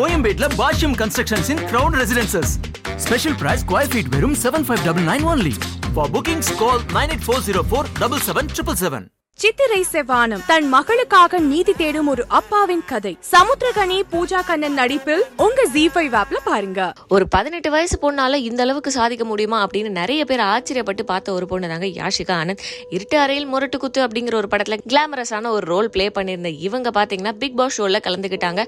கோயம்பேட்ல Bashyam constructions in crown residences special price square feet வெறும் seven five double nine only for bookings call nine eight four zero four double seven triple seven Chithirai Sevvanam. தன் மகளுக்காக நீதி தேடும் ஒரு அப்பாவின் கதை. சமுத்திரகனி பூஜா கண்ணன் நடிப்பில் உங்க G five ஆப்ல பாருங்க. ஒரு பதினெட்டு வயசு பொண்ணால இந்த அளவுக்கு சாதிக்க முடியுமா அப்படின்னு நிறைய பேர் ஆச்சரியப்பட்டு பார்த்த ஒரு பொண்ணு தாங்க யாஷிகா ஆனந்த். இருட்டு அறையில் முரட்டு குத்து அப்படிங்கிற ஒரு படத்துல கிளாமரஸான ஒரு ரோல் ப்ளே பண்ணியிருந்த இவங்க பாத்தீங்கன்னா பிக் பாஸ் ஷோல கலந்துக்கிட்டாங்க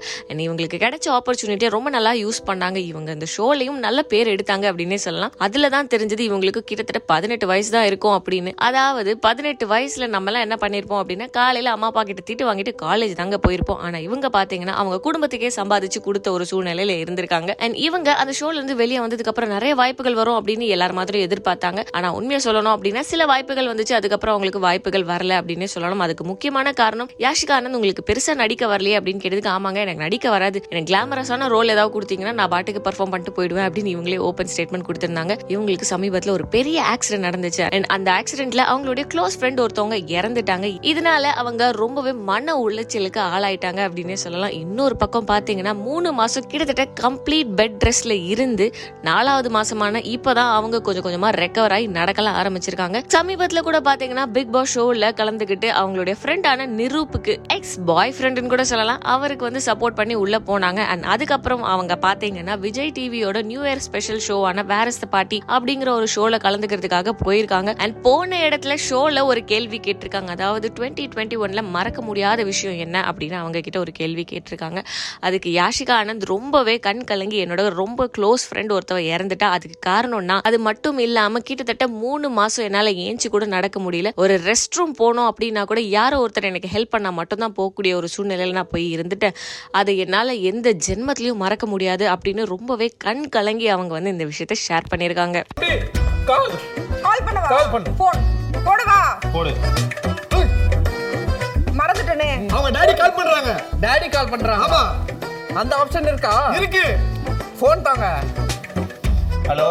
இவங்களுக்கு கிடைச்ச ஆப்பர்ச்சுனிட்டியை ரொம்ப நல்லா யூஸ் பண்ணாங்க. இவங்க இந்த ஷோலையும் நல்ல பேர் எடுத்தாங்க அப்படின்னே சொல்லலாம். அதுல தான் தெரிஞ்சது இவங்களுக்கு கிட்டத்தட்ட பதினெட்டு வயசு தான் இருக்கும் அப்படின்னு. அதாவது பதினெட்டு வயசுல நம்மளாம் என்ன பண்ணியிருப்போம் அப்படின்னா காலையில் அம்மா அப்பா கிட்ட திட்டு வாங்கிட்டு காலேஜ் தாங்க போயிருப்போம். ஆனால் இவங்க பார்த்தீங்கன்னா அவங்க குடும்பத்துக்கே சம்பாதிச்சு கொடுத்த ஒரு சூழ்நிலையில இருந்திருக்காங்க. அண்ட் இவங்க அந்த ஷோல இருந்து வெளியே வந்ததுக்கு அப்புறம் நிறைய வாய்ப்புகள் வரும் அப்படின்னு எல்லார் மாதிரியும் எதிர்பார்த்தாங்க. ஆனால் உண்மையை சொல்லணும் அப்படின்னா சில வாய்ப்புகள் வந்துச்சு. அதுக்கப்புறம் அவங்களுக்கு வாய்ப்புகள் வரல அப்படின்னு சொல்லணும். அதுக்கு முக்கியமான காரணம் யாஷிகா ஆனந்த் உங்களுக்கு பெருசாக நடிக்க வரலையே அப்படின்னு கேட்டதுக்கு ஆமாங்க எனக்கு நடிக்க வராது. எனக்கு கிளாமரஸான ரோல் ஏதாவது கொடுத்தீங்கன்னா நான் பாட்டுக்கு பர்ஃபார்ம் பண்ணிட்டு போயிடுவேன் அப்படின்னு இவங்களே ஓப்பன் ஸ்டேட்மெண்ட் கொடுத்திருந்தாங்க. இவங்களுக்கு சமீபத்தில் ஒரு பெரிய ஆக்சிடென்ட் நடந்துச்சு. அண்ட் அந்த ஆக்சிடென்ட்ல அவங்களுடைய க்ளோஸ் ஃப்ரெண்ட் ஒருத்தவங்க இறந்துட்டாங்க. இதனால அவங்க ரொம்பவே மன உளைச்சலுக்கு ஆளாயிட்டாங்க அப்படின்னே சொல்லலாம். இன்னொரு பக்கம் பாத்தீங்கன்னா மூணு மாசம் கிட்டத்தட்ட கம்ப்ளீட் பெட் ரெஸ்ட்ல இருந்து நாலாவது மாசமான இப்பதான் அவங்க கொஞ்சம் கொஞ்சமா ரெக்கவர் ஆகி நடக்கலாம் ஆரம்பிச்சிருக்காங்க. சமீபத்துல கூட பாத்தீங்கன்னா பிக் பாஸ் ஷோல கலந்துக்கிட்டு அவங்களுடைய ஃப்ரெண்டான நிரூப்புக்கு எக்ஸ் பாய் ஃப்ரெண்டுன்னு கூட சொல்லலாம். அவருக்கு வந்து சப்போர்ட் பண்ணி உள்ள போனாங்க. அண்ட் அதுக்கப்புறம் அவங்க பாத்தீங்கன்னா விஜய் டிவியோட நியூ இயர் ஸ்பெஷல் ஷோவான வேரஸ்த பாட்டி அப்படிங்கிற ஒரு ஷோல கலந்துக்கிறதுக்காக போயிருக்காங்க. அண்ட் போன இடத்துல ஷோல ஒரு கேள்வி கேட்டிருக்காங்க. அதாவது டுவெண்ட்டி டுவெண்ட்டி ஒன்ல மறக்க முடியாத விஷயம் என்ன அப்படின்னு அவங்க கிட்ட ஒரு கேள்வி கேட்டிருக்காங்க. அதுக்கு யாஷிகா ஆனந்த் ரொம்பவே கண் கலங்கி என்னோட ரொம்ப க்ளோஸ் ஃப்ரெண்ட் ஒருத்தவ இறந்துட்டா. அதுக்கு காரணம்னா அது மட்டும் இல்லாம கிட்டத்தட்ட மூணு மாசம் என்னால ஏஞ்சி கூட நடக்க முடியல. ஒரு ரெஸ்ட் ரூம் போனோம் அப்படின்னா கூட யாரோ ஒருத்தர் எனக்கு ஹெல்ப் பண்ணா மட்டும்தான் போகக்கூடிய ஒரு சூழ்நிலையில நான் போய் இருந்துட்டேன். அதை என்னால எந்த ஜென்மத்திலயும் மறக்க முடியாது அப்படின்னு ரொம்பவே கண் கலங்கி அவங்க வந்து இந்த விஷயத்த ஷேர் பண்ணியிருக்காங்க. கால் கால் பண்ணவா? கால் பண்ணு. போன் போடவா? போடு. அவங்க டாடி கால் பண்றாங்க. டாடி கால் பண்றாங்க ஆமா. அந்த ஆப்ஷன் இருக்கா? இருக்கு. போன் தாங்க. ஹலோ